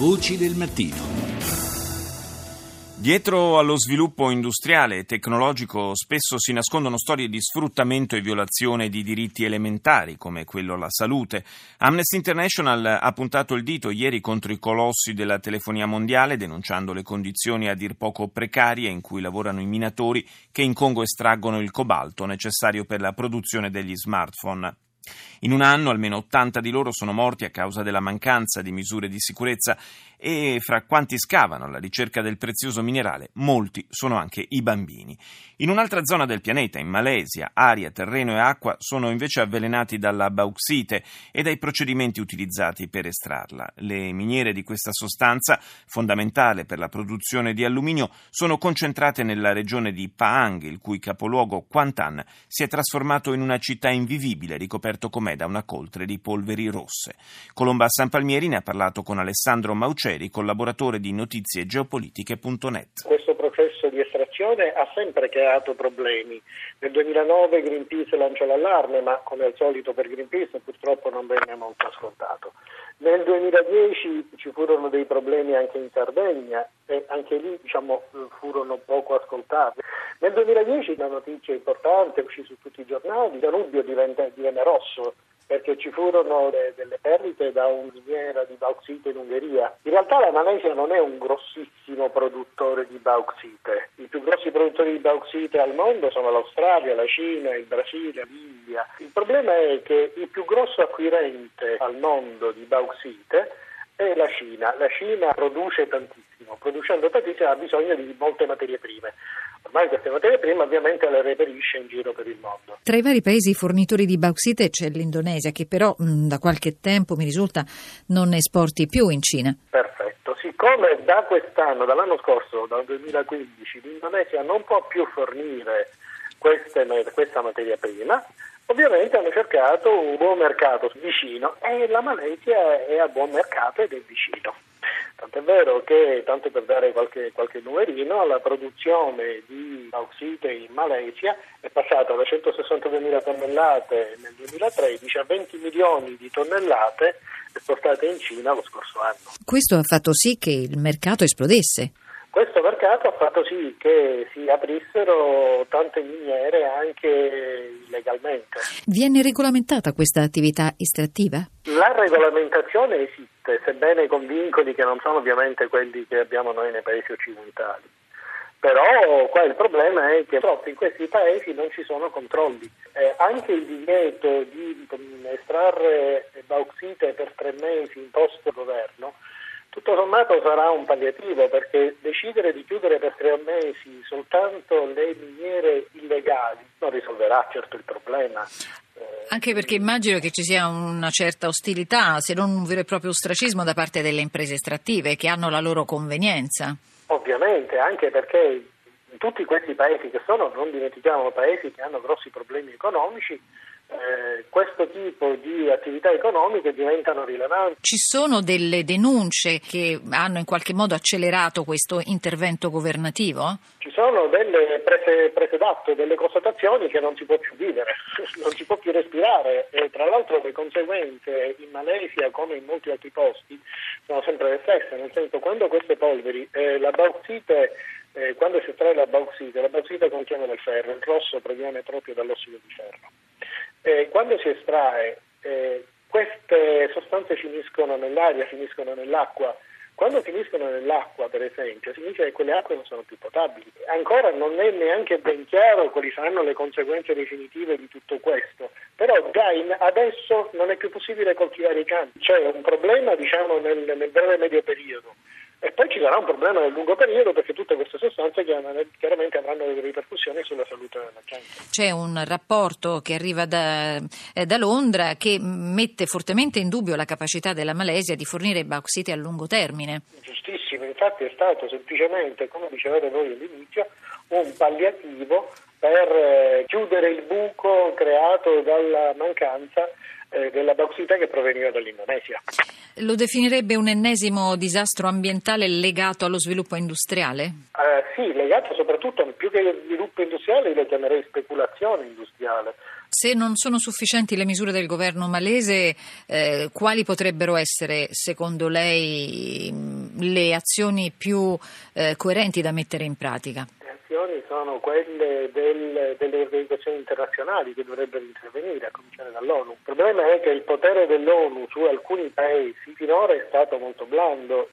Voci del mattino. Dietro allo sviluppo industriale e tecnologico spesso si nascondono storie di sfruttamento e violazione di diritti elementari come quello alla salute. Amnesty International ha puntato il dito ieri contro i colossi della telefonia mondiale denunciando le condizioni a dir poco precarie in cui lavorano i minatori che in Congo estraggono il cobalto necessario per la produzione degli smartphone. In un anno almeno 80 di loro sono morti a causa della mancanza di misure di sicurezza e fra quanti scavano alla ricerca del prezioso minerale, molti sono anche i bambini. In un'altra zona del pianeta, in Malesia, aria, terreno e acqua sono invece avvelenati dalla bauxite e dai procedimenti utilizzati per estrarla. Le miniere di questa sostanza, fondamentale per la produzione di alluminio, sono concentrate nella regione di Pahang, il cui capoluogo Kuantan si è trasformato in una città invivibile, ricoperto com'è da una coltre di polveri rosse. Colomba San Palmieri ne ha parlato con Alessandro Mauceri collaboratore di notiziegeopolitiche.net. Questo processo di estrazione ha sempre creato problemi. Nel 2009 Greenpeace lanciò l'allarme, ma come al solito per Greenpeace purtroppo non venne molto ascoltato. Nel 2010 ci furono dei problemi anche in Sardegna e anche lì diciamo, furono poco ascoltati. Nel 2010 una notizia importante uscì su tutti i giornali, Danubio diventa, divenne rosso perché ci furono de- delle perdite da un miniera di bauxite in Ungheria. In realtà la Malesia non è un grossissimo produttore di bauxite. I più grossi produttori di bauxite al mondo sono l'Australia, la Cina, il Brasile, l'India. Il problema è che il più grosso acquirente al mondo di bauxite è la Cina. La Cina produce tantissimo, producendo tantissimo ha bisogno di molte materie prime. Ormai queste materie prime ovviamente le reperisce in giro per il mondo. Tra i vari paesi fornitori di bauxite c'è l'Indonesia che però mh, da qualche tempo mi risulta non esporti più in Cina. Perfetto, siccome da quest'anno, dall'anno scorso, dal 2015, l'Indonesia non può più fornire queste, questa materia prima, ovviamente hanno cercato un buon mercato vicino e la Malesia è a buon mercato ed è vicino. Tant'è vero che, tanto per dare qualche, qualche numerino, la produzione di bauxite in Malesia è passata da 162.000 tonnellate nel 2013 a 20 milioni di tonnellate esportate in Cina lo scorso anno. Questo ha fatto sì che il mercato esplodesse. Questo mercato ha fatto sì che si aprissero tante miniere anche illegalmente. Viene regolamentata questa attività estrattiva? La regolamentazione esiste, sebbene con vincoli che non sono ovviamente quelli che abbiamo noi nei paesi occidentali. Però qua il problema è che purtroppo in questi paesi non ci sono controlli. Eh, anche il divieto di estrarre bauxite per tre mesi imposto dal governo tutto sommato sarà un palliativo perché decidere di chiudere per tre mesi soltanto le miniere illegali non risolverà certo il problema. Eh, Anche perché immagino che ci sia una certa ostilità, se non un vero e proprio ostracismo da parte delle imprese estrattive che hanno la loro convenienza. Ovviamente, anche perché in tutti questi paesi che sono, non dimentichiamo, paesi che hanno grossi problemi economici, eh, questo tipo di attività economiche diventano rilevanti. Ci sono delle denunce che hanno in qualche modo accelerato questo intervento governativo? Ci sono delle prese, prese d'atto, delle constatazioni che non si può più vivere, non si può più respirare e tra l'altro le conseguenze in Malesia come in molti altri posti sono sempre le stesse, nel senso quando queste polveri, eh, la bauxite eh, quando si estrae la bauxite, la bauxite contiene del ferro, il rosso proviene proprio dall'ossido di ferro. Quando si estrae, eh, queste sostanze finiscono nell'aria, finiscono nell'acqua. Quando finiscono nell'acqua, per esempio, significa che quelle acque non sono più potabili. Ancora non è neanche ben chiaro quali saranno le conseguenze definitive di tutto questo, però già adesso non è più possibile coltivare i campi. C'è un problema, diciamo, nel, nel breve medio periodo e poi ci sarà un problema nel lungo periodo perché tutte queste sostanze chiaramente avranno delle ripercussioni sulla salute della gente. C'è un rapporto che arriva da, eh, da, Londra che mette fortemente in dubbio la capacità della Malesia di fornire bauxite a lungo termine. Giustissimo, infatti è stato semplicemente, come dicevate voi all'inizio, un palliativo per eh, chiudere il buco creato dalla mancanza eh, della bauxite che proveniva dall'Indonesia. Lo definirebbe un ennesimo disastro ambientale legato allo sviluppo industriale? Eh, sì, legato soprattutto più che allo sviluppo industriale, lo chiamerei speculazione industriale. se non sono sufficienti le misure del governo malese, eh, quali potrebbero essere, secondo lei, le azioni più eh, coerenti da mettere in pratica? azioni sono quelle del, organizzazioni internazionali che dovrebbero intervenire, a cominciare dall'ONU. Il problema è che il potere dell'ONU su alcuni paesi finora è stato molto blando.